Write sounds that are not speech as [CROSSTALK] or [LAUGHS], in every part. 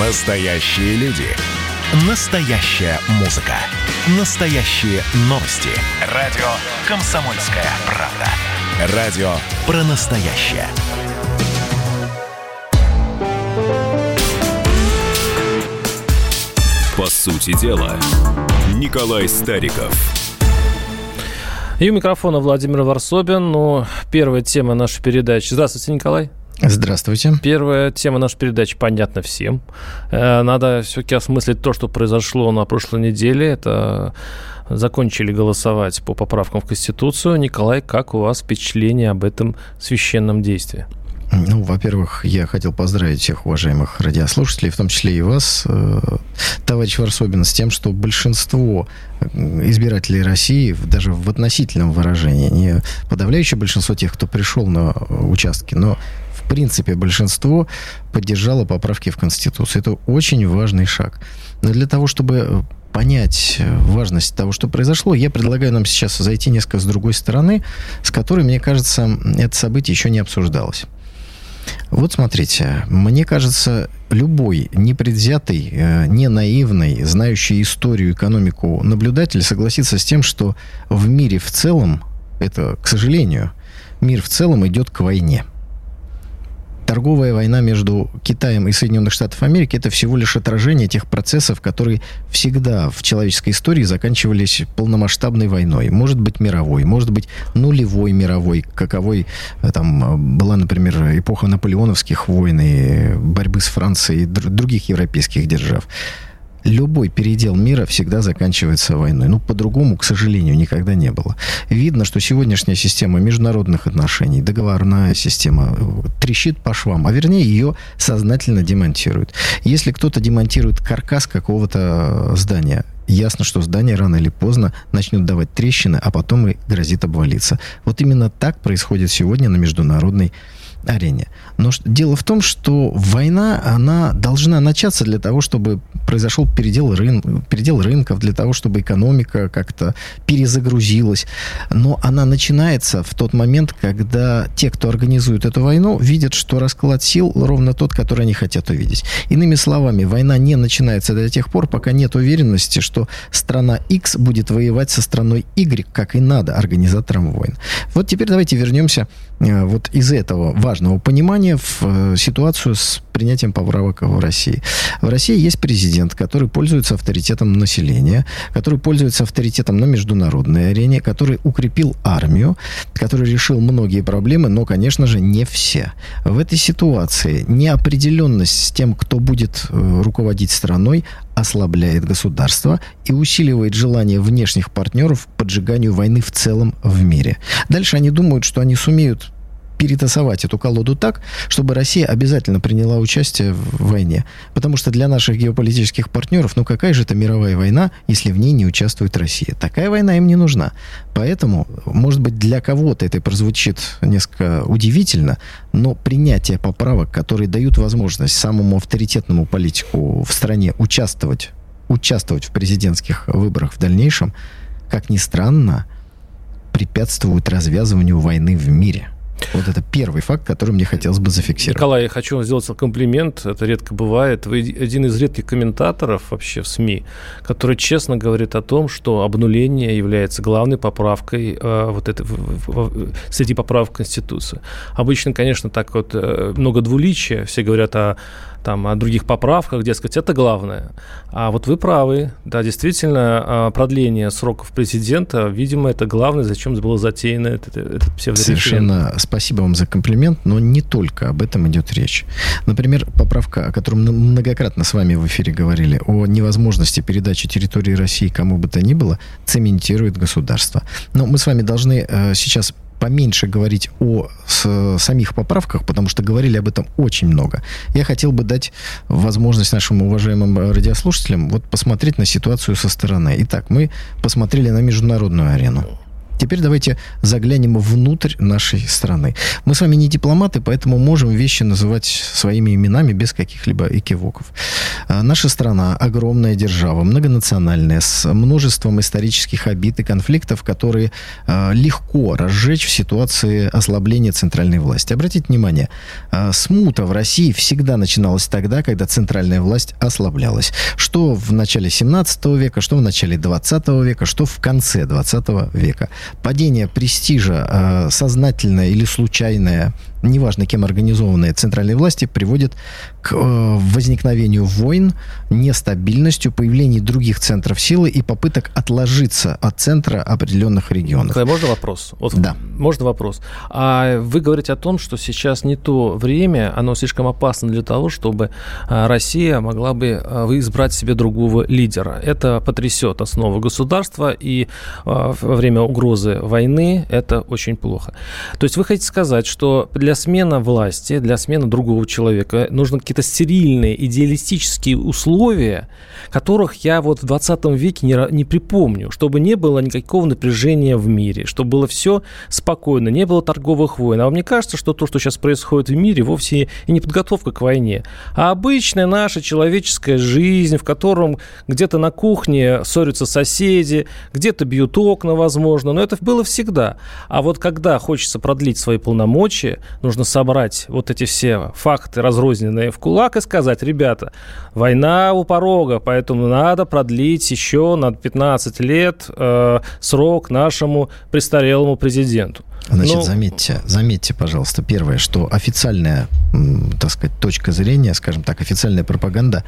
Настоящие люди. Настоящая музыка. Настоящие новости. Радио «Комсомольская правда». Радио про настоящее. По сути дела, Николай Стариков. И у микрофона Владимир Варсобин. Ну, первая тема нашей передачи. Здравствуйте, Николай. Здравствуйте. Первая тема нашей передачи понятна всем. Э, надо все-таки осмыслить то, что произошло на прошлой неделе. Это закончили голосовать по поправкам в Конституцию. Николай, как у вас впечатление об этом священном действии? Ну, во-первых, я хотел поздравить всех уважаемых радиослушателей, в том числе и вас, э, товарищ Варсобин, с тем, что большинство избирателей России, даже в относительном выражении, не подавляющее большинство тех, кто пришел на участки, но в принципе большинство поддержало поправки в Конституцию. Это очень важный шаг. Но для того, чтобы понять важность того, что произошло, я предлагаю нам сейчас зайти несколько с другой стороны, с которой, мне кажется, это событие еще не обсуждалось. Вот смотрите, мне кажется, любой непредвзятый, э, не наивный, знающий историю, экономику наблюдатель согласится с тем, что в мире в целом, это, к сожалению, мир в целом идет к войне – торговая война между Китаем и Соединенных Штатов Америки это всего лишь отражение тех процессов, которые всегда в человеческой истории заканчивались полномасштабной войной. Может быть, мировой, может быть, нулевой мировой, каковой э, там была, например, эпоха наполеоновских войн и борьбы с Францией и других европейских держав любой передел мира всегда заканчивается войной. Ну, по-другому, к сожалению, никогда не было. Видно, что сегодняшняя система международных отношений, договорная система э, трещит по швам, а вернее ее сознательно демонтируют. Если кто-то демонтирует каркас какого-то э, здания, ясно, что здание рано или поздно начнет давать трещины, а потом и грозит обвалиться. Вот именно так происходит сегодня на международной арене. Но дело в том, что война, она должна начаться для того, чтобы произошел передел, рын, передел рынков, для того, чтобы экономика как-то перезагрузилась. Но она начинается в тот момент, когда те, кто организует эту войну, видят, что расклад сил ровно тот, который они хотят увидеть. Иными словами, война не начинается до тех пор, пока нет уверенности, что страна X будет воевать со страной Y, как и надо организаторам войн. Вот теперь давайте вернемся вот из этого важного понимания в э, ситуацию с принятием поправок в России. В России есть президент, который пользуется авторитетом населения, который пользуется авторитетом на международной арене, который укрепил армию, который решил многие проблемы, но, конечно же, не все. В этой ситуации неопределенность с тем, кто будет э, руководить страной, ослабляет государство и усиливает желание внешних партнеров к поджиганию войны в целом в мире. Дальше они думают, что они сумеют перетасовать эту колоду так, чтобы Россия обязательно приняла участие в войне. Потому что для наших геополитических партнеров, ну какая же это мировая война, если в ней не участвует Россия? Такая война им не нужна. Поэтому, может быть, для кого-то это прозвучит несколько удивительно, но принятие поправок, которые дают возможность самому авторитетному политику в стране участвовать, участвовать в президентских выборах в дальнейшем, как ни странно, препятствуют развязыванию войны в мире. Вот это первый факт, который мне хотелось бы зафиксировать. Николай, я хочу вам сделать комплимент. Это редко бывает. Вы один из редких комментаторов вообще в СМИ, который честно говорит о том, что обнуление является главной поправкой э, вот это, в, в, среди поправок в Конституцию. Обычно, конечно, так вот э, много двуличия. Все говорят о там, о других поправках, дескать, это главное. А вот вы правы, да, действительно, а, продление сроков президента, видимо, это главное, зачем было затеяно этот, этот Совершенно спасибо вам за комплимент, но не только об этом идет речь. Например, поправка, о которой мы многократно с вами в эфире говорили, о невозможности передачи территории России кому бы то ни было, цементирует государство. Но мы с вами должны э, сейчас поменьше говорить о с, самих поправках, потому что говорили об этом очень много. Я хотел бы дать возможность нашим уважаемым радиослушателям вот посмотреть на ситуацию со стороны. Итак, мы посмотрели на международную арену. Теперь давайте заглянем внутрь нашей страны. Мы с вами не дипломаты, поэтому можем вещи называть своими именами без каких-либо экивоков. А, наша страна огромная держава, многонациональная, с множеством исторических обид и конфликтов, которые а, легко разжечь в ситуации ослабления центральной власти. Обратите внимание, а, смута в России всегда начиналась тогда, когда центральная власть ослаблялась. Что в начале 17 века, что в начале 20 века, что в конце 20 века падение престижа, э, сознательное или случайное неважно кем организованные центральные власти, приводит к э, возникновению войн, нестабильностью, появлению других центров силы и попыток отложиться от центра определенных регионов. Николай, можно вопрос? Вот, да. Можно вопрос. А вы говорите о том, что сейчас не то время, оно слишком опасно для того, чтобы а, Россия могла бы а, избрать себе другого лидера. Это потрясет основу государства, и а, во время угрозы войны это очень плохо. То есть вы хотите сказать, что для для смены власти, для смены другого человека нужны какие-то стерильные, идеалистические условия, которых я вот в 20 веке не, не припомню, чтобы не было никакого напряжения в мире, чтобы было все спокойно, не было торговых войн. А мне кажется, что то, что сейчас происходит в мире, вовсе и не подготовка к войне, а обычная наша человеческая жизнь, в котором где-то на кухне ссорятся соседи, где-то бьют окна, возможно, но это было всегда. А вот когда хочется продлить свои полномочия, нужно собрать вот эти все факты, разрозненные в кулак, и сказать, ребята, война у порога, поэтому надо продлить еще на 15 лет э, срок нашему престарелому президенту. Значит, ну, заметьте, заметьте, пожалуйста, первое, что официальная, так сказать, точка зрения, скажем так, официальная пропаганда,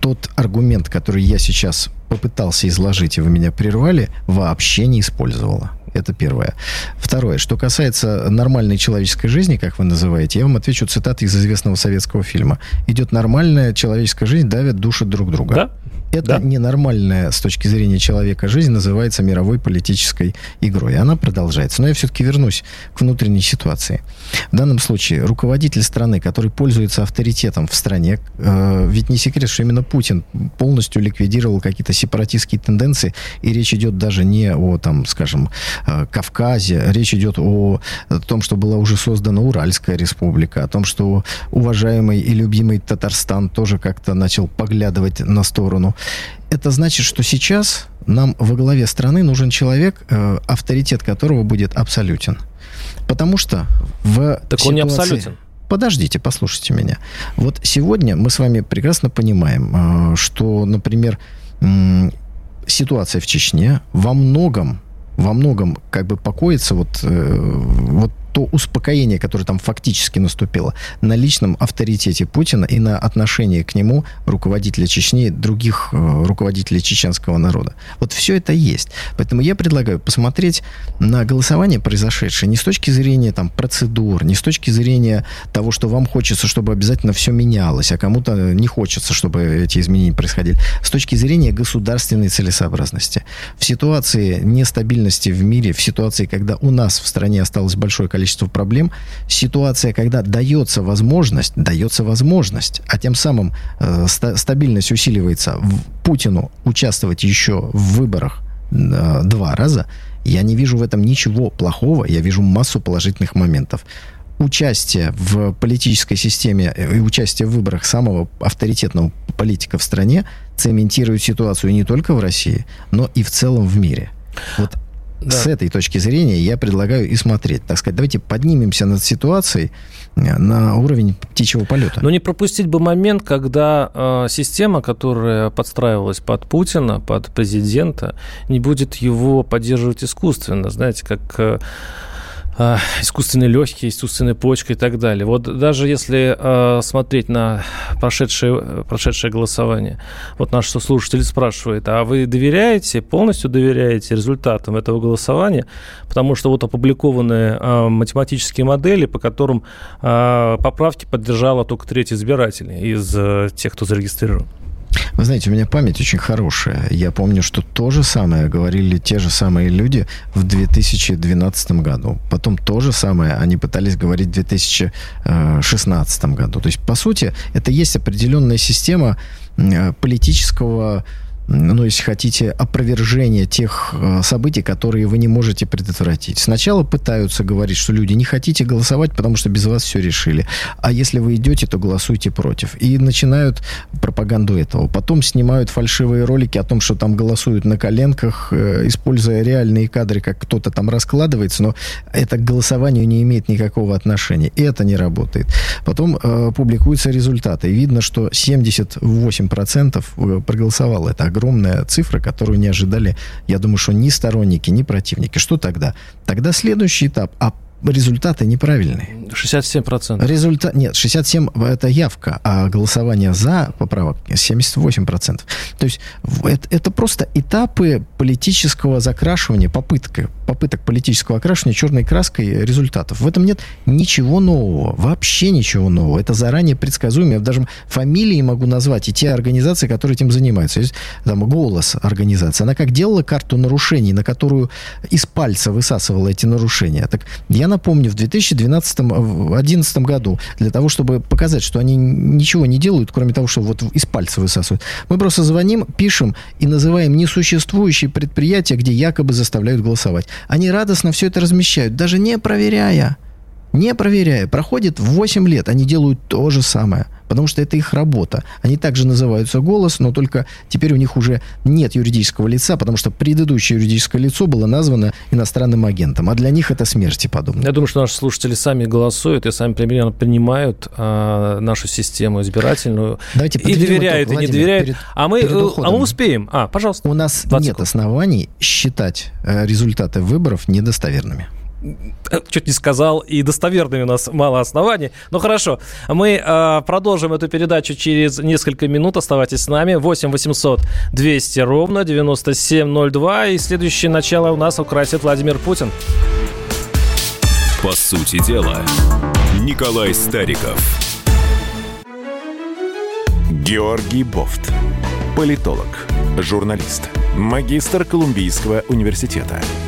тот аргумент, который я сейчас попытался изложить, и вы меня прервали, вообще не использовала. Это первое. Второе. Что касается нормальной человеческой жизни, как вы называете, я вам отвечу цитатой из известного советского фильма. Идет нормальная человеческая жизнь, давят души друг друга. Да? Это да. ненормальная с точки зрения человека жизнь называется мировой политической игрой. И она продолжается. Но я все-таки вернусь к внутренней ситуации. В данном случае руководитель страны, который пользуется авторитетом в стране, э, ведь не секрет, что именно Путин полностью ликвидировал какие-то сепаратистские тенденции, и речь идет даже не о, там, скажем, э, Кавказе, речь идет о, о том, что была уже создана Уральская республика, о том, что уважаемый и любимый Татарстан тоже как-то начал поглядывать на сторону это значит, что сейчас нам во главе страны нужен человек, э, авторитет которого будет абсолютен. Потому что в Так ситуации... он не абсолютен. Подождите, послушайте меня. Вот сегодня мы с вами прекрасно понимаем, э, что, например, э, ситуация в Чечне во многом во многом как бы покоится вот, э, вот то успокоение, которое там фактически наступило, на личном авторитете Путина и на отношении к нему руководителя Чечни и других э, руководителей чеченского народа. Вот все это есть. Поэтому я предлагаю посмотреть на голосование, произошедшее, не с точки зрения там, процедур, не с точки зрения того, что вам хочется, чтобы обязательно все менялось, а кому-то не хочется, чтобы эти изменения происходили, с точки зрения государственной целесообразности. В ситуации нестабильности в мире, в ситуации, когда у нас в стране осталось большое количество количество проблем. Ситуация, когда дается возможность, дается возможность, а тем самым э, ста- стабильность усиливается в Путину участвовать еще в выборах э, два раза, я не вижу в этом ничего плохого, я вижу массу положительных моментов участие в политической системе э, и участие в выборах самого авторитетного политика в стране цементирует ситуацию не только в России, но и в целом в мире. Вот да. С этой точки зрения я предлагаю и смотреть. Так сказать, давайте поднимемся над ситуацией э, на уровень птичьего полета. Но не пропустить бы момент, когда э, система, которая подстраивалась под Путина, под президента, не будет его поддерживать искусственно. Знаете, как... Э, а, искусственные легкие, искусственная почка и так далее. Вот даже если э, смотреть на прошедшее, прошедшее голосование, вот наш слушатель спрашивает, а вы доверяете, полностью доверяете результатам этого голосования? Потому что вот опубликованы э, математические модели, по которым э, поправки поддержала только треть избирателей из э, тех, кто зарегистрирован. Вы знаете, у меня память очень хорошая. Я помню, что то же самое говорили те же самые люди в 2012 году. Потом то же самое они пытались говорить в 2016 году. То есть, по сути, это есть определенная система э, политического ну, если хотите, опровержение тех э, событий, которые вы не можете предотвратить. Сначала пытаются говорить, что люди не хотите голосовать, потому что без вас все решили. А если вы идете, то голосуйте против. И начинают пропаганду этого. Потом снимают фальшивые ролики о том, что там голосуют на коленках, э, используя реальные кадры, как кто-то там раскладывается, но это к голосованию не имеет никакого отношения. И это не работает. Потом э, публикуются результаты. И видно, что 78% э, проголосовало. Это огромная цифра, которую не ожидали, я думаю, что ни сторонники, ни противники. Что тогда? Тогда следующий этап. А результаты неправильные. 67%. Результат, нет, 67 это явка, а голосование за поправок 78%. То есть это, это просто этапы политического закрашивания, попытка, попыток политического окрашивания черной краской результатов. В этом нет ничего нового, вообще ничего нового. Это заранее предсказуемо. Я даже фамилии могу назвать и те организации, которые этим занимаются. Есть там «Голос» организация. Она как делала карту нарушений, на которую из пальца высасывала эти нарушения. Так я напомню, в 2012-2011 году, для того, чтобы показать, что они ничего не делают, кроме того, что вот из пальца высасывают, мы просто звоним, пишем и называем несуществующие предприятия, где якобы заставляют голосовать. Они радостно все это размещают, даже не проверяя. Не проверяя. Проходит 8 лет, они делают то же самое – потому что это их работа. Они также называются «Голос», но только теперь у них уже нет юридического лица, потому что предыдущее юридическое лицо было названо иностранным агентом, а для них это смерти подобно. Я думаю, что наши слушатели сами голосуют и сами примерно принимают а, нашу систему избирательную. Давайте и доверяют, итог, и не доверяют. Перед, а, мы, э, а мы успеем. А, пожалуйста. У нас нет секунд. оснований считать э, результаты выборов недостоверными чуть не сказал, и достоверными у нас мало оснований. Ну хорошо, мы э, продолжим эту передачу через несколько минут. Оставайтесь с нами. 8 800 200 ровно 9702. И следующее начало у нас украсит Владимир Путин. По сути дела, Николай Стариков. Георгий Бофт. Политолог, журналист, магистр Колумбийского университета –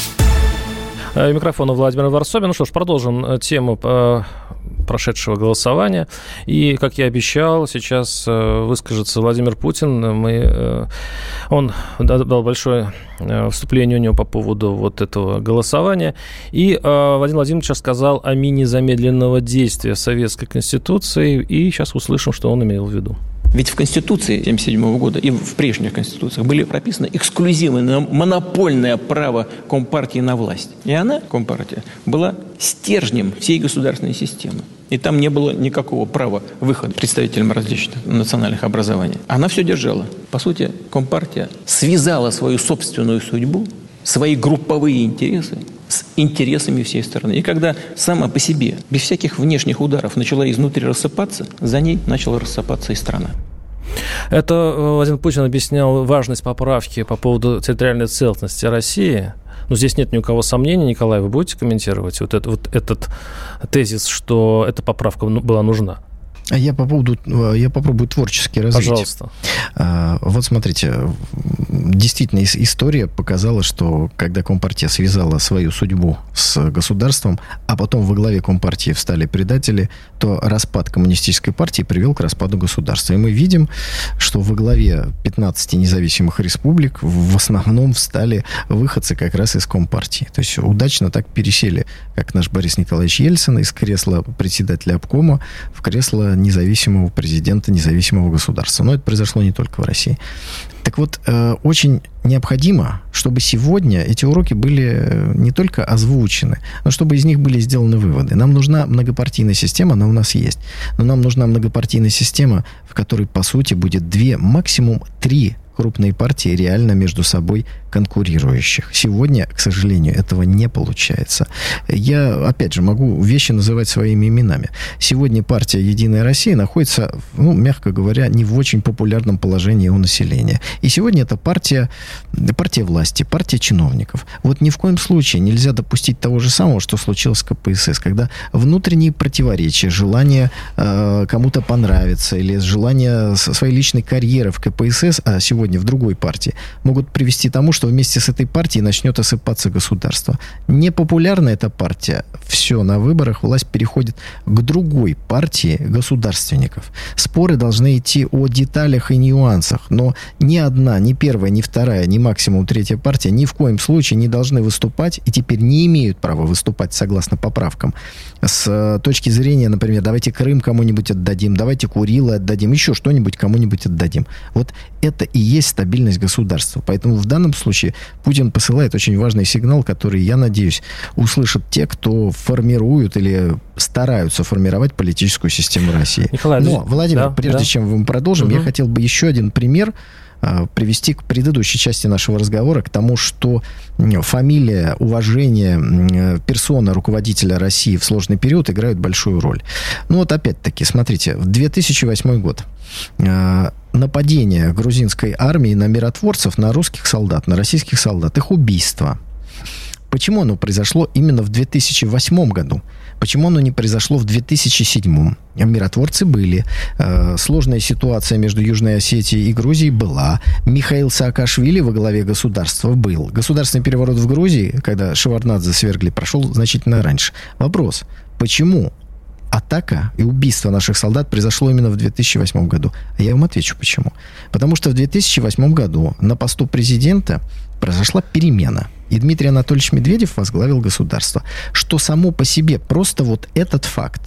Э, микрофона Владимир Варсобин. Ну что ж, продолжим э, тему э, прошедшего голосования. И, как я обещал, сейчас выскажется Владимир Путин. Мы, он дал большое вступление у него по поводу вот этого голосования. И Владимир Владимирович сказал о мини-замедленного действия Советской Конституции. И сейчас услышим, что он имел в виду. Ведь в Конституции 1977 года и в прежних Конституциях были прописаны эксклюзивное, монопольное право Компартии на власть. И она, Компартия, была стержнем всей государственной системы. И там не было никакого права выхода представителям различных национальных образований. Она все держала. По сути, Компартия связала свою собственную судьбу, свои групповые интересы с интересами всей страны. И когда сама по себе, без всяких внешних ударов, начала изнутри рассыпаться, за ней начала рассыпаться и страна. Это э, Владимир Путин объяснял важность поправки по поводу территориальной целостности России. Но здесь нет ни у кого сомнений. Николай, вы будете комментировать вот, это, вот этот тезис, что эта поправка ну, была нужна? Я по поводу, э, я попробую творчески развить. Пожалуйста. А, вот смотрите, действительно история показала, что когда Компартия связала свою судьбу с государством, а потом во главе Компартии встали предатели, то распад коммунистической партии привел к распаду государства. И мы видим, что во главе 15 независимых республик в основном встали выходцы как раз из Компартии. То есть удачно так пересели, как наш Борис Николаевич Ельцин из кресла председателя обкома в кресло независимого президента независимого государства. Но это произошло не только в России. Так вот, э, очень необходимо, чтобы сегодня эти уроки были э, не только озвучены, но чтобы из них были сделаны выводы. Нам нужна многопартийная система, она у нас есть. Но нам нужна многопартийная система, в которой, по сути, будет две, максимум три крупные партии реально между собой конкурирующих. Сегодня, к сожалению, этого не получается. Я, опять же, могу вещи называть своими именами. Сегодня партия «Единая Россия» находится, ну, мягко говоря, не в очень популярном положении у населения. И сегодня это партия, партия власти, партия чиновников. Вот ни в коем случае нельзя допустить того же самого, что случилось с КПСС, когда внутренние противоречия, желание э, кому-то понравиться или желание своей личной карьеры в КПСС, а сегодня в другой партии, могут привести к тому, что вместе с этой партией начнет осыпаться государство. Непопулярна эта партия, все, на выборах власть переходит к другой партии государственников. Споры должны идти о деталях и нюансах, но ни одна, ни первая, ни вторая, ни максимум третья партия ни в коем случае не должны выступать и теперь не имеют права выступать согласно поправкам с э, точки зрения, например, давайте Крым кому-нибудь отдадим, давайте Курилы отдадим, еще что-нибудь кому-нибудь отдадим. Вот это и есть стабильность государства. Поэтому в данном случае Путин посылает очень важный сигнал, который, я надеюсь, услышат те, кто формируют или стараются формировать политическую систему России. Николай, Но, Владимир, да, прежде да. чем мы продолжим, угу. я хотел бы еще один пример привести к предыдущей части нашего разговора, к тому, что фамилия, уважение персона руководителя России в сложный период играют большую роль. Ну вот опять-таки, смотрите, в 2008 год а, нападение грузинской армии на миротворцев, на русских солдат, на российских солдат, их убийство. Почему оно произошло именно в 2008 году? Почему оно не произошло в 2007? Миротворцы были. Э, сложная ситуация между Южной Осетией и Грузией была. Михаил Саакашвили во главе государства был. Государственный переворот в Грузии, когда Шеварднадзе свергли, прошел значительно раньше. Вопрос, почему атака и убийство наших солдат произошло именно в 2008 году. А я вам отвечу почему. Потому что в 2008 году на посту президента произошла перемена – и Дмитрий Анатольевич Медведев возглавил государство. Что само по себе просто вот этот факт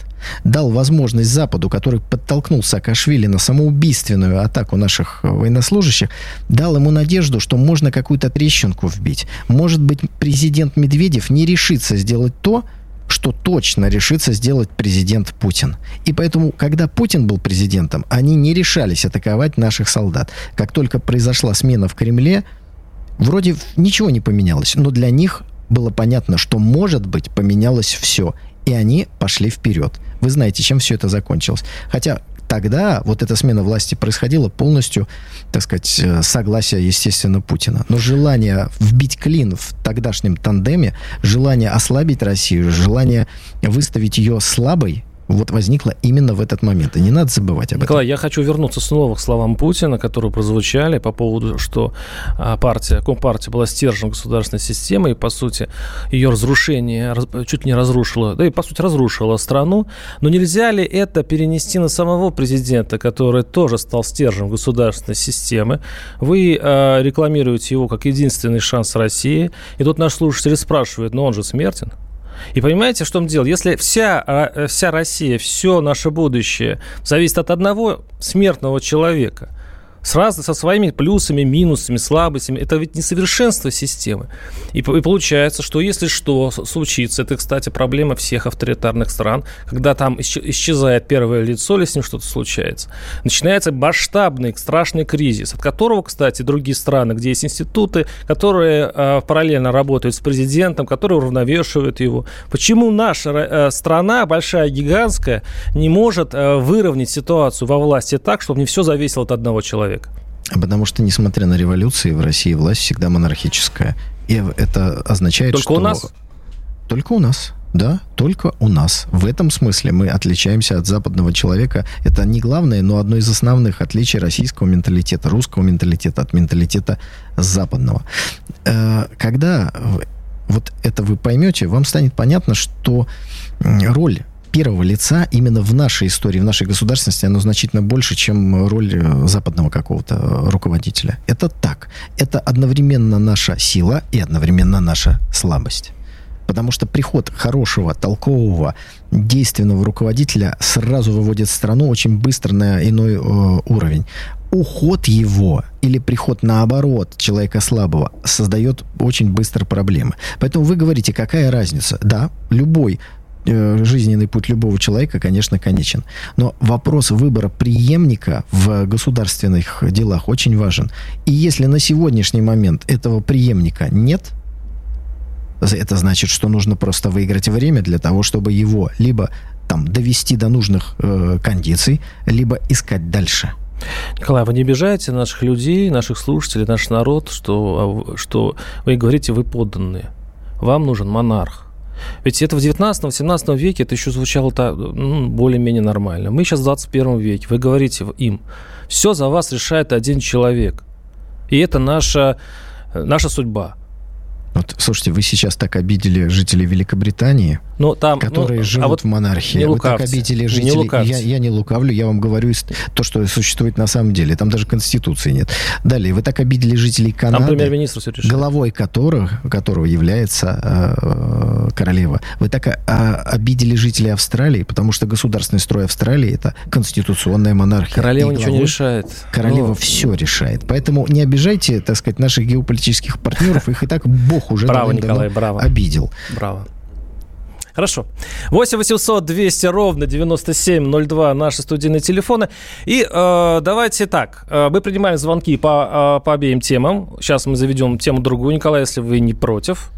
дал возможность Западу, который подтолкнул Саакашвили на самоубийственную атаку наших военнослужащих, дал ему надежду, что можно какую-то трещинку вбить. Может быть, президент Медведев не решится сделать то, что точно решится сделать президент Путин. И поэтому, когда Путин был президентом, они не решались атаковать наших солдат. Как только произошла смена в Кремле, Вроде ничего не поменялось, но для них было понятно, что, может быть, поменялось все. И они пошли вперед. Вы знаете, чем все это закончилось. Хотя тогда вот эта смена власти происходила полностью, так сказать, э, согласие, естественно, Путина. Но желание вбить клин в тогдашнем тандеме, желание ослабить Россию, желание выставить ее слабой, вот возникла именно в этот момент. И не надо забывать об Николай, этом. я хочу вернуться снова к словам Путина, которые прозвучали по поводу, что а, партия, Компартия была стержнем государственной системы, и, по сути, ее разрушение чуть не разрушило, да и, по сути, разрушило страну. Но нельзя ли это перенести на самого президента, который тоже стал стержнем государственной системы? Вы э, рекламируете его как единственный шанс России, и тут наш слушатель спрашивает, но он же смертен. И понимаете, что он делал? Если вся, а, вся Россия, все наше будущее зависит от одного смертного человека – с раз, со своими плюсами, минусами, слабостями. Это ведь несовершенство системы. И, и получается, что если что случится, это, кстати, проблема всех авторитарных стран, когда там исчезает первое лицо или с ним что-то случается, начинается масштабный, страшный кризис, от которого, кстати, другие страны, где есть институты, которые э, параллельно работают с президентом, которые уравновешивают его. Почему наша э, страна, большая, гигантская, не может э, выровнять ситуацию во власти так, чтобы не все зависело от одного человека? Человека? Потому что, несмотря на революции, в России власть всегда монархическая. И это означает, Только что... у нас? Только у нас. Да, только у нас. В этом смысле мы отличаемся от западного человека. Это не главное, но одно из основных отличий российского менталитета, русского менталитета от менталитета западного. Э, когда вот это вы поймете, вам станет понятно, что роль первого лица именно в нашей истории, в нашей государственности, оно значительно больше, чем роль э, западного какого-то э, руководителя. Это так. Это одновременно наша сила и одновременно наша слабость. Потому что приход хорошего, толкового, действенного руководителя сразу выводит страну очень быстро на иной э, уровень. Уход его или приход наоборот человека слабого создает очень быстро проблемы. Поэтому вы говорите, какая разница? Да, любой жизненный путь любого человека, конечно, конечен. Но вопрос выбора преемника в государственных делах очень важен. И если на сегодняшний момент этого преемника нет, это значит, что нужно просто выиграть время для того, чтобы его либо там довести до нужных э, кондиций, либо искать дальше. Николай, вы не обижаете наших людей, наших слушателей, наш народ, что, а, что вы говорите, вы подданные. Вам нужен монарх. Ведь это в 19-18 веке это еще звучало ну, более-менее нормально. Мы сейчас в 21 веке. Вы говорите им, все за вас решает один человек. И это наша, наша судьба. Вот, слушайте, вы сейчас так обидели жителей Великобритании, ну, там, которые ну, живут а вот в монархии. Не вы так обидели жителей. Не я, я не лукавлю, я вам говорю то, что существует на самом деле. Там даже конституции нет. Далее, вы так обидели жителей Канады, там головой которых, которого является э, королева. Вы так э, обидели жителей Австралии, потому что государственный строй Австралии это конституционная монархия. Королева ничего не решает. Королева Но... все решает. Поэтому не обижайте, так сказать, наших геополитических партнеров. Их и так Бог уже браво, Николай, браво. обидел. Браво. Хорошо. 8 800 200 ровно 9702 наши студийные телефоны. И э, давайте так. Э, мы принимаем звонки по, э, по обеим темам. Сейчас мы заведем тему другую, Николай, если вы не против.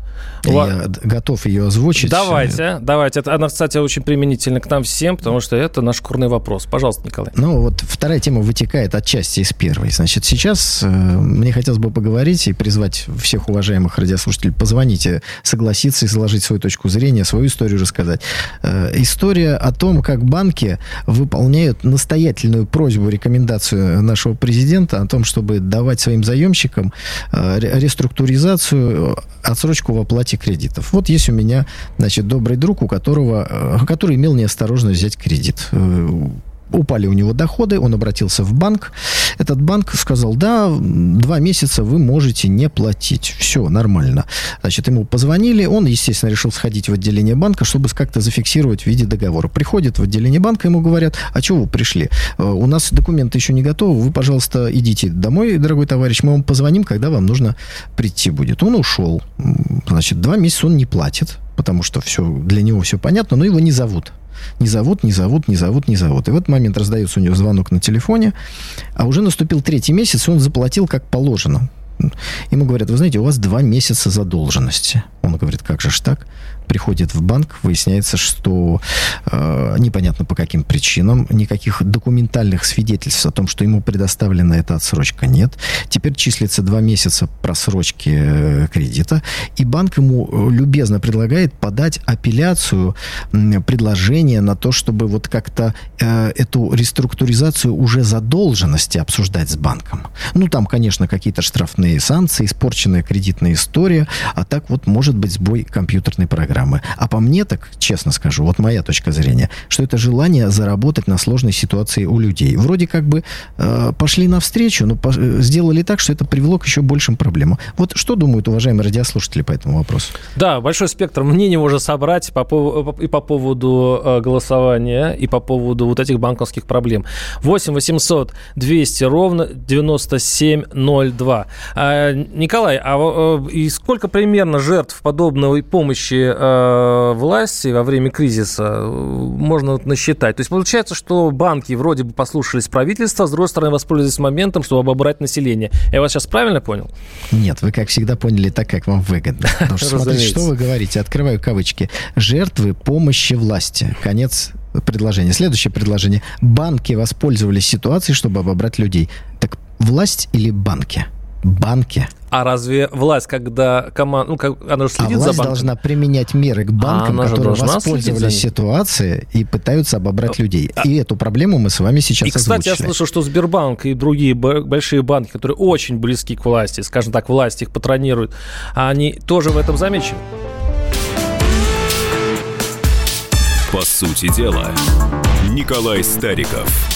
Я готов ее озвучить. Давайте, давайте. Она, кстати, очень применительна к нам всем, потому что это наш курный вопрос. Пожалуйста, Николай. Ну, вот вторая тема вытекает отчасти из первой. Значит, сейчас э, мне хотелось бы поговорить и призвать всех уважаемых радиослушателей позвонить, согласиться, изложить свою точку зрения, свою историю рассказать. Э, история о том, как банки выполняют настоятельную просьбу, рекомендацию нашего президента о том, чтобы давать своим заемщикам э, реструктуризацию, отсрочку в оплате кредитов. Вот есть у меня, значит, добрый друг, у которого, э, который имел неосторожность взять кредит э, упали у него доходы, он обратился в банк. Этот банк сказал, да, два месяца вы можете не платить. Все, нормально. Значит, ему позвонили, он, естественно, решил сходить в отделение банка, чтобы как-то зафиксировать в виде договора. Приходит в отделение банка, ему говорят, а чего вы пришли? Э, у нас документы еще не готовы, вы, пожалуйста, идите домой, дорогой товарищ, мы вам позвоним, когда вам нужно прийти будет. Он ушел. Значит, два месяца он не платит, потому что все, для него все понятно, но его не зовут. Не зовут, не зовут, не зовут, не зовут. И в этот момент раздается у него звонок на телефоне, а уже наступил третий месяц, и он заплатил как положено. Ему говорят, вы знаете, у вас два месяца задолженности. Он говорит, как же ж так? Приходит в банк, выясняется, что э, непонятно по каким причинам, никаких документальных свидетельств о том, что ему предоставлена эта отсрочка, нет. Теперь числится два месяца просрочки э, кредита, и банк ему э, любезно предлагает подать апелляцию, э, предложение на то, чтобы вот как-то э, эту реструктуризацию уже задолженности обсуждать с банком. Ну, там, конечно, какие-то штрафные санкции, испорченная кредитная история, а так вот может быть сбой компьютерной программы программы. А по мне, так честно скажу, вот моя точка зрения, что это желание заработать на сложной ситуации у людей. Вроде как бы э, пошли навстречу, но по, э, сделали так, что это привело к еще большим проблемам. Вот что думают уважаемые радиослушатели по этому вопросу? Да, большой спектр мнений можно собрать по, и по поводу э, голосования, и по поводу вот этих банковских проблем. 8 800 200 ровно 9702. А, Николай, а э, и сколько примерно жертв подобной помощи э, власти во время кризиса э, можно насчитать. То есть получается, что банки вроде бы послушались правительства, с другой стороны воспользовались моментом, чтобы обобрать население. Я вас сейчас правильно понял? Нет, вы, как всегда, поняли так, как вам выгодно. [LAUGHS] Потому что, смотрите, что вы говорите, открываю кавычки. Жертвы помощи власти. Конец предложения. Следующее предложение. Банки воспользовались ситуацией, чтобы обобрать людей. Так власть или банки? банке. А разве власть, когда команда, ну, как, она же следит а власть за банком? должна применять меры к банкам, а которые воспользовались ситуацией и пытаются обобрать людей. А... И эту проблему мы с вами сейчас И, кстати, я слышу, что Сбербанк и другие большие банки, которые очень близки к власти, скажем так, власть их патронирует, они тоже в этом замечены. По сути дела, Николай Стариков –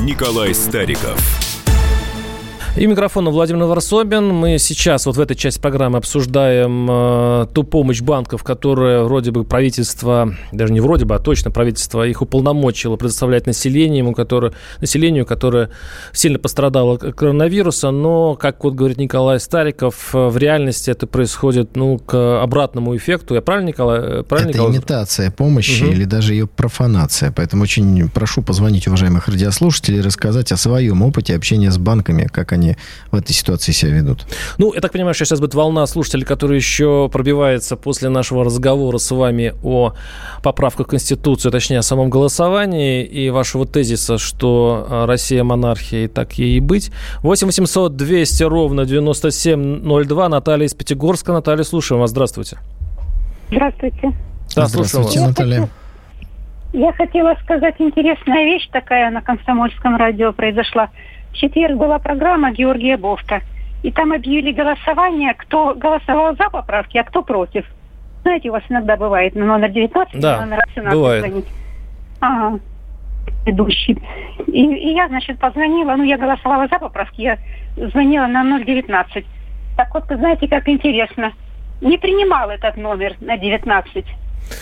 Николай Стариков. И микрофона Владимир Варсобин. Мы сейчас вот в этой части программы обсуждаем э, ту помощь банков, которая вроде бы правительство, даже не вроде бы, а точно правительство их уполномочило предоставлять населению, которое, населению, которое сильно пострадало от коронавируса. Но, как вот говорит Николай Стариков, в реальности это происходит ну, к обратному эффекту. Я правильно, Николай? э, Правильно, это Николай? имитация помощи Угу. или даже ее профанация. Поэтому очень прошу позвонить уважаемых радиослушателей и рассказать о своем опыте общения с банками, как они в этой ситуации себя ведут. Ну, я так понимаю, что сейчас будет волна слушателей, которые еще пробивается после нашего разговора с вами о поправках в Конституцию, точнее, о самом голосовании и вашего тезиса, что э, Россия монархия и так ей и быть. 8 800 200 ровно 9702. Наталья из Пятигорска. Наталья, слушаем вас. Здравствуйте. Здравствуйте. Да, слушаем Здравствуйте, вас. Наталья. Я хотела сказать, интересная вещь такая на комсомольском радио произошла. В четверг была программа Георгия Бовка. И там объявили голосование, кто голосовал за поправки, а кто против. Знаете, у вас иногда бывает на номер 19, Да, на номер 18 бывает. звонить. Ага, ведущий. И, и я, значит, позвонила, ну, я голосовала за поправки, я звонила на 019. Так вот, вы знаете, как интересно. Не принимал этот номер на 19.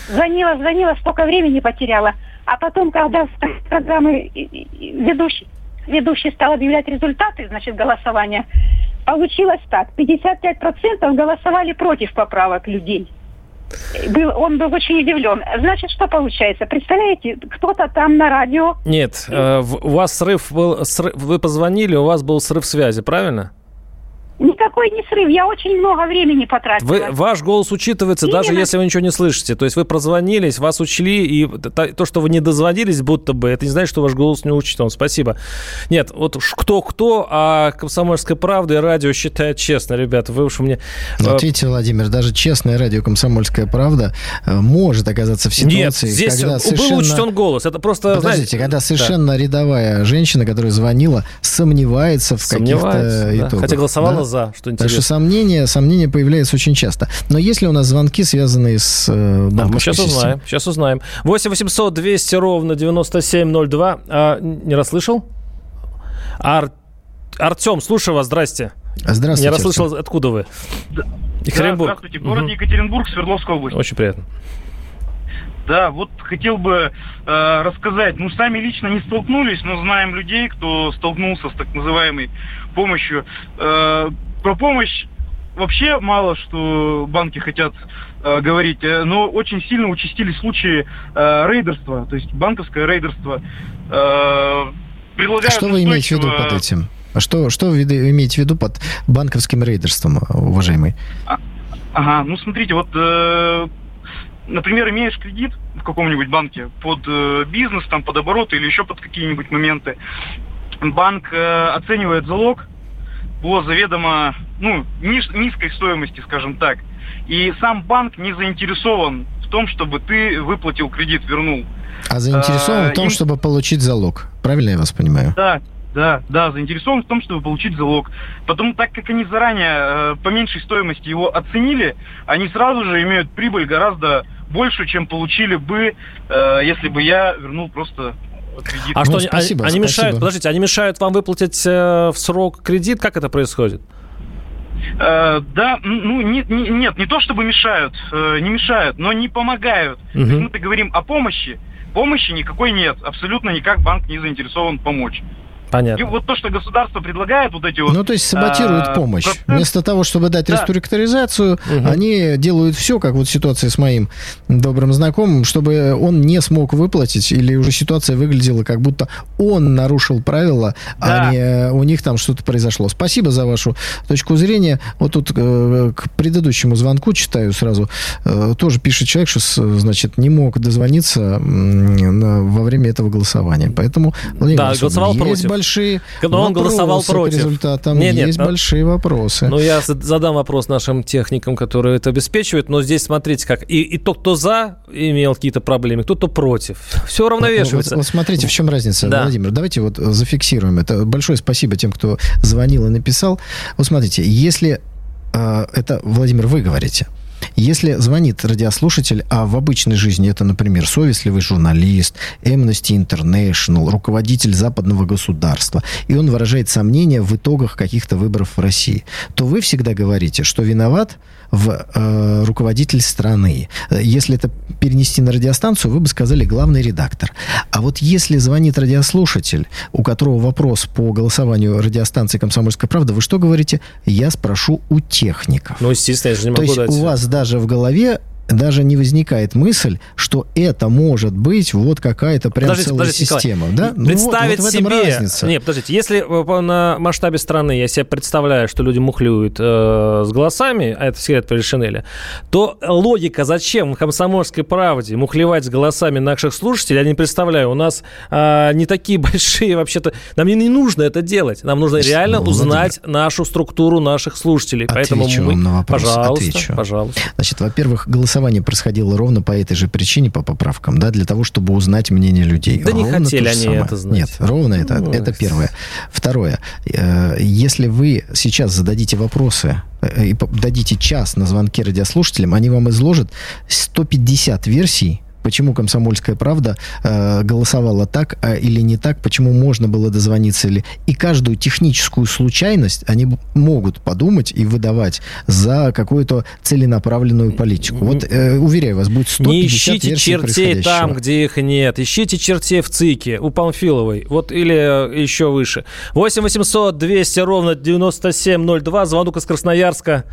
Звонила, звонила, столько времени потеряла. А потом, когда в программы ведущий, ведущий стал объявлять результаты, значит, голосования, получилось так. 55% голосовали против поправок людей. Был, он был очень удивлен. Значит, что получается? Представляете, кто-то там на радио Нет, э, у вас срыв был, срыв- вы позвонили, у вас был срыв связи, правильно? Никакой не срыв. Я очень много времени потратила. Вы, ваш голос учитывается, даже Именно. если вы ничего не слышите. То есть вы прозвонились, вас учли, и то, что вы не дозвонились, будто бы, это не значит, что ваш голос не учтен. Спасибо. Нет, вот кто-кто, а «Комсомольская правда» и радио считают честно, ребята. Вы уж мне... Но э, видите, Владимир, даже честное радио «Комсомольская правда» э, может оказаться в ситуации, Нет, здесь когда был совершенно... учтен голос. Это просто, Подождите, знаете... когда да. совершенно рядовая женщина, которая звонила, сомневается в Сомневается, каких-то да. итогах. Хотя голосовала да? За, что Так интересно. что сомнения, сомнения появляются очень часто. Но есть ли у нас звонки, связанные с э, Да, мы банковской сейчас системой? узнаем. Сейчас узнаем. 8 800 200 ровно 9702. А, не расслышал? Ар... Артем, слушаю вас, здрасте. Здравствуйте. не расслышал, откуда вы? Екатеринбург. Да, здравствуйте, город Мгм. Екатеринбург, Свердловская область. Очень приятно. Да, вот хотел бы э, рассказать. Ну, сами лично не столкнулись, но знаем людей, кто столкнулся с так называемой помощью. Э, про помощь вообще мало что банки хотят э, говорить, э, но очень сильно участились случаи э, рейдерства, то есть банковское рейдерство. Э, Что вы имеете в виду под этим? А Что, что вы имеете в виду под банковским рейдерством, уважаемый? Ага, ну смотрите, вот, э, например, имеешь кредит в каком-нибудь банке под э, бизнес, там, под обороты или еще под какие-нибудь моменты, банк э, оценивает залог по заведомо, ну, ниш- низкой стоимости, скажем так, и сам банк не заинтересован в том, чтобы ты выплатил кредит, вернул. А заинтересован А, в том, им- чтобы получить залог. Правильно я вас понимаю? Да, да, да, заинтересован в том, чтобы получить залог. Потом, так как они заранее э, по меньшей стоимости его оценили, они сразу же имеют прибыль гораздо больше, чем получили бы, э, если бы я вернул просто кредит. А Ну, что, они- спасибо, они, мешают, спасибо. подождите, они мешают вам выплатить э, в срок кредит? Как это происходит? Э, да, ну не- не- нет, не то чтобы мешают, э, не мешают, но не помогают. То есть Мгм. мы-то говорим о помощи, помощи никакой нет, абсолютно никак банк не заинтересован помочь. И Понятно. вот то, что государство предлагает, вот эти вот... Ну, то есть саботируют а, помощь. процент- Вместо того, чтобы дать Да. реструктуризацию, Мгм. они делают все, как вот ситуация с моим добрым знакомым, чтобы он не смог выплатить, или уже ситуация выглядела, как будто он нарушил правила, а Да. не э, у них там что-то произошло. Спасибо за вашу точку зрения. Вот тут э, к предыдущему звонку читаю сразу. э, тоже пишет человек, что, значит, не мог дозвониться во время этого голосования. Поэтому, Владимир Да, голосовал есть против. Большие Но он голосовал к против. результатам. Нет, нет, есть но- большие вопросы. Ну, я зад- задам вопрос нашим техникам, которые это обеспечивают, но здесь смотрите как. И, и тот, кто за, имел какие-то проблемы, кто-то против. Все Вот, равновешивается. вот смотрите, в чем разница, Да. Владимир. Давайте вот зафиксируем это. Большое спасибо тем, кто звонил и написал. Вот смотрите, если э, это, Владимир, вы говорите, Если звонит радиослушатель, а в обычной жизни это, например, совестливый журналист, Amnesty International, руководитель западного государства, и он выражает сомнения в итогах каких-то выборов в России, то вы всегда говорите, что виноват в э, руководитель страны. Если это перенести на радиостанцию, вы бы сказали главный редактор. А вот если звонит радиослушатель, у которого вопрос по голосованию радиостанции «Комсомольская правда», вы что говорите? Я спрошу у техников. Ну, естественно, я же не могу То есть дать... у вас даже в голове даже не возникает мысль, что это может быть вот какая-то прям Подождите, целая подождите, Николай. система. Да? Ну вот- Представить вот в этом себе... разница. Не, подождите, если э, на масштабе страны я себе представляю, что люди мухлюют э, с голосами, а это секрет Полишинеля, то логика, зачем в «Комсомольской правде» мухлевать с голосами наших слушателей, я не представляю. У нас а, не такие [LAUGHS] большие вообще-то... Нам не, не нужно это делать. Нам нужно Значит, реально узнать нашу структуру наших слушателей. Поэтому Отвечу мы... вам на вопрос, Пожалуйста, отвечу. пожалуйста. Значит, во-первых, голосование происходило ровно по этой же причине, по поправкам, да, для того, чтобы узнать мнение людей. Да не Ровно хотели то же они самое. это знать. Нет, ровно это, Ну, это первое. Второе, э, если вы сейчас зададите вопросы э, и дадите час на звонки радиослушателям, они вам изложат 150 версий, почему «Комсомольская правда» э, голосовала так а, или не так, почему можно было дозвониться. Или... И каждую техническую случайность они могут подумать и выдавать за какую-то целенаправленную политику. Вот, э, уверяю вас, будет 150 Не ищите чертей там, где их нет. Ищите чертей в ЦИКе, у Памфиловой. Вот или э, еще выше. 8 800 200 ровно 9702. Звонок из Красноярска.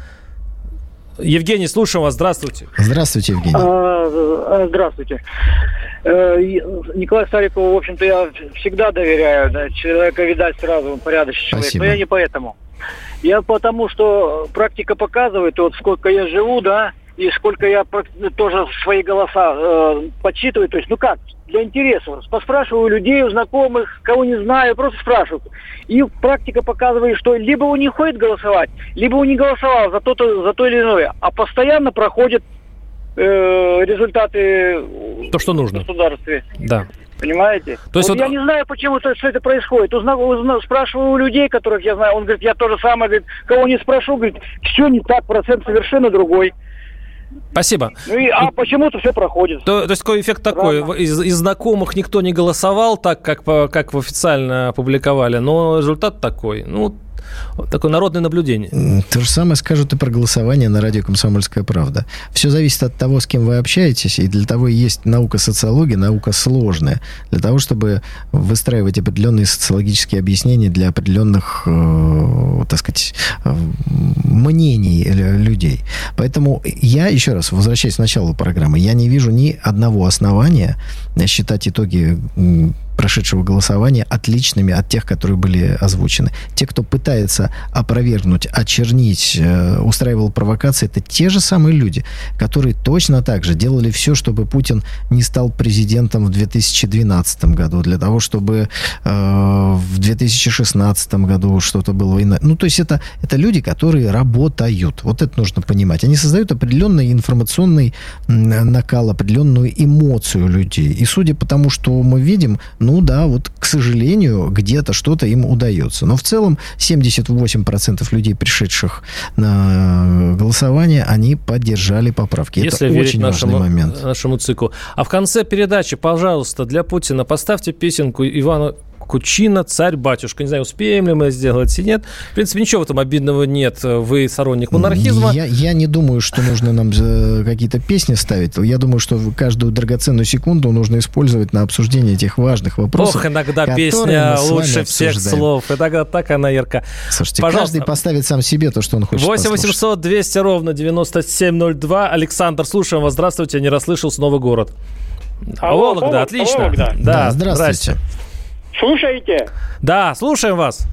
Евгений, слушаем вас. Здравствуйте. Здравствуйте, Евгений. А, Здравствуйте. Э, Николаю Старикову, в общем-то, я всегда доверяю. да, человека, видать, сразу он порядочный человек. Спасибо. Но я не поэтому. Я потому, что практика показывает, вот сколько я живу, да, и сколько я тоже свои голоса э, подсчитываю. То есть, ну как, для интереса. Поспрашиваю людей, у знакомых, кого не знаю, просто спрашиваю. И практика показывает, что либо он не ходит голосовать, либо он не голосовал за то, за то или иное, а постоянно проходит э, результаты То, что в нужно. государстве. Да. Понимаете? То есть вот вот- я не знаю, почему это, что это происходит. Узна- узна- спрашиваю у людей, которых я знаю, он говорит, я то же самое, говорит, кого не спрошу, говорит, все не так, процент совершенно другой. Спасибо. Ну и, а почему-то все проходит. То, то есть какой эффект такой? Рано. Из, из знакомых никто не голосовал так, как, как официально опубликовали, но результат такой. Ну, такое народное наблюдение. То же самое скажут и про голосование на радио «Комсомольская правда». Все зависит от того, с кем вы общаетесь, и для того есть наука социология, наука сложная, для того, чтобы выстраивать определенные социологические объяснения для определенных, э, так сказать, э, мнений людей. Поэтому я, еще раз, возвращаясь к началу программы, я не вижу ни одного основания считать итоги прошедшего голосования отличными от тех, которые были озвучены. Те, кто пытается опровергнуть, очернить, э, устраивал провокации, это те же самые люди, которые точно так же делали все, чтобы Путин не стал президентом в 2012 году, для того, чтобы э, в 2016 году что-то было иное. Ну, то есть это, это люди, которые работают. Вот это нужно понимать. Они создают определенный информационный накал, определенную эмоцию людей. И судя по тому, что мы видим, ну да, вот, к сожалению, где-то что-то им удается. Но в целом 78% людей, пришедших на голосование, они поддержали поправки. Если Это верить очень нашему, важный момент. нашему циклу. А в конце передачи, пожалуйста, для Путина поставьте песенку Ивана Кучина «Царь-батюшка». Не знаю, успеем ли мы сделать или нет. В принципе, ничего в этом обидного нет. Вы сторонник монархизма. Я, я не думаю, что нужно нам э, какие-то песни ставить. Я думаю, что каждую драгоценную секунду нужно использовать на обсуждение этих важных вопросов. Ох, иногда песня лучше всех обсуждаем. слов. Иногда так она ярка. Слушайте, Пожалуйста. каждый поставит сам себе то, что он хочет 8 послушать. 800 200 ровно 9702. Александр, слушаем вас. Здравствуйте. Не расслышал. Снова город. А Алло, Вологда, Вологда, отлично. Вологда. Да, здрасте. здравствуйте. Слушаете? Да, слушаем вас.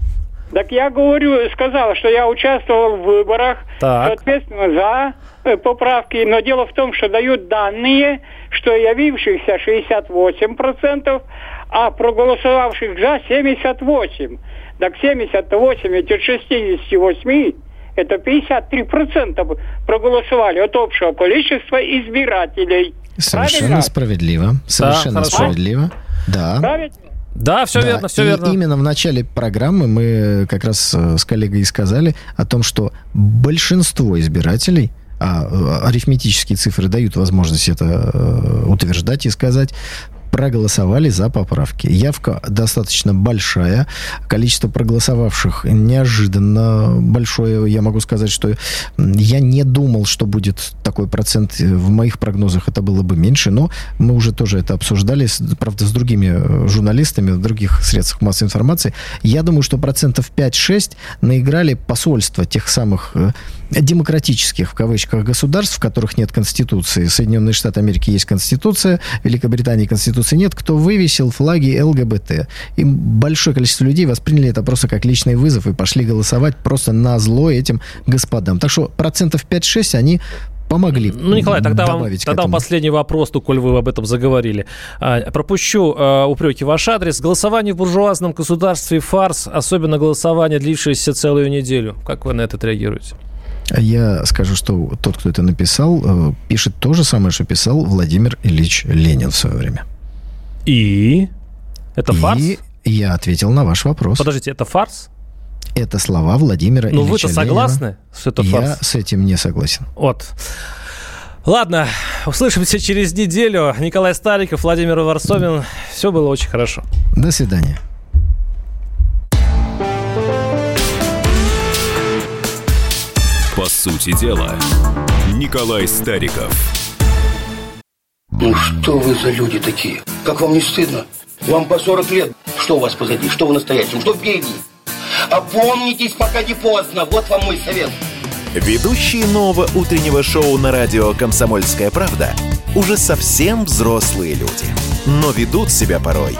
Так я говорю, сказал, что я участвовал в выборах, Так. соответственно, за э, поправки. Но дело в том, что дают данные, что явившихся 68%, а проголосовавших за 78%. Так 78 ведь от 68 это 53% проголосовали от общего количества избирателей. Совершенно Правильно? справедливо. Совершенно хорошо. справедливо. Да. Правильно? Да, все Да, верно, все и верно. именно в начале программы мы как раз э, с коллегой сказали о том, что большинство избирателей а э, арифметические цифры дают возможность это э, утверждать и сказать, проголосовали за поправки. Явка достаточно большая. Количество проголосовавших неожиданно большое. Я могу сказать, что я не думал, что будет такой процент. В моих прогнозах это было бы меньше, но мы уже тоже это обсуждали, правда, с другими э, журналистами в других средствах массовой информации. Я думаю, что процентов 5-6 наиграли посольства тех самых э, демократических, в кавычках, государств, в которых нет Конституции. Соединенные Штаты Америки есть Конституция, Великобритании Конституции нет. Кто вывесил флаги ЛГБТ? И большое количество людей восприняли это просто как личный вызов и пошли голосовать просто на зло этим господам. Так что процентов 5-6 они помогли. Ну, Николай, тогда вам, тогда последний вопрос, ну, коль вы об этом заговорили. А, пропущу а, упреки в ваш адрес. Голосование в буржуазном государстве фарс, особенно голосование, длившееся целую неделю. Как вы на это реагируете? Я скажу, что тот, кто это написал, э, пишет то же самое, что писал Владимир Ильич Ленин в свое время. И? Это фарс? И я ответил на ваш вопрос. Подождите, это фарс? Это слова Владимира Ну, вы-то согласны, что это фарс? Я с этим не согласен. Вот. Ладно, услышимся через неделю. Николай Стариков, Владимир Варсовин. Все было очень хорошо. До свидания. По сути дела, Николай Стариков. Ну что вы за люди такие? Как вам не стыдно? Вам по 40 лет. Что у вас позади? Что в настоящем? Что впереди? Опомнитесь, пока не поздно. Вот вам мой совет. Ведущие нового утреннего шоу на радио «Комсомольская правда» уже совсем взрослые люди, но ведут себя порой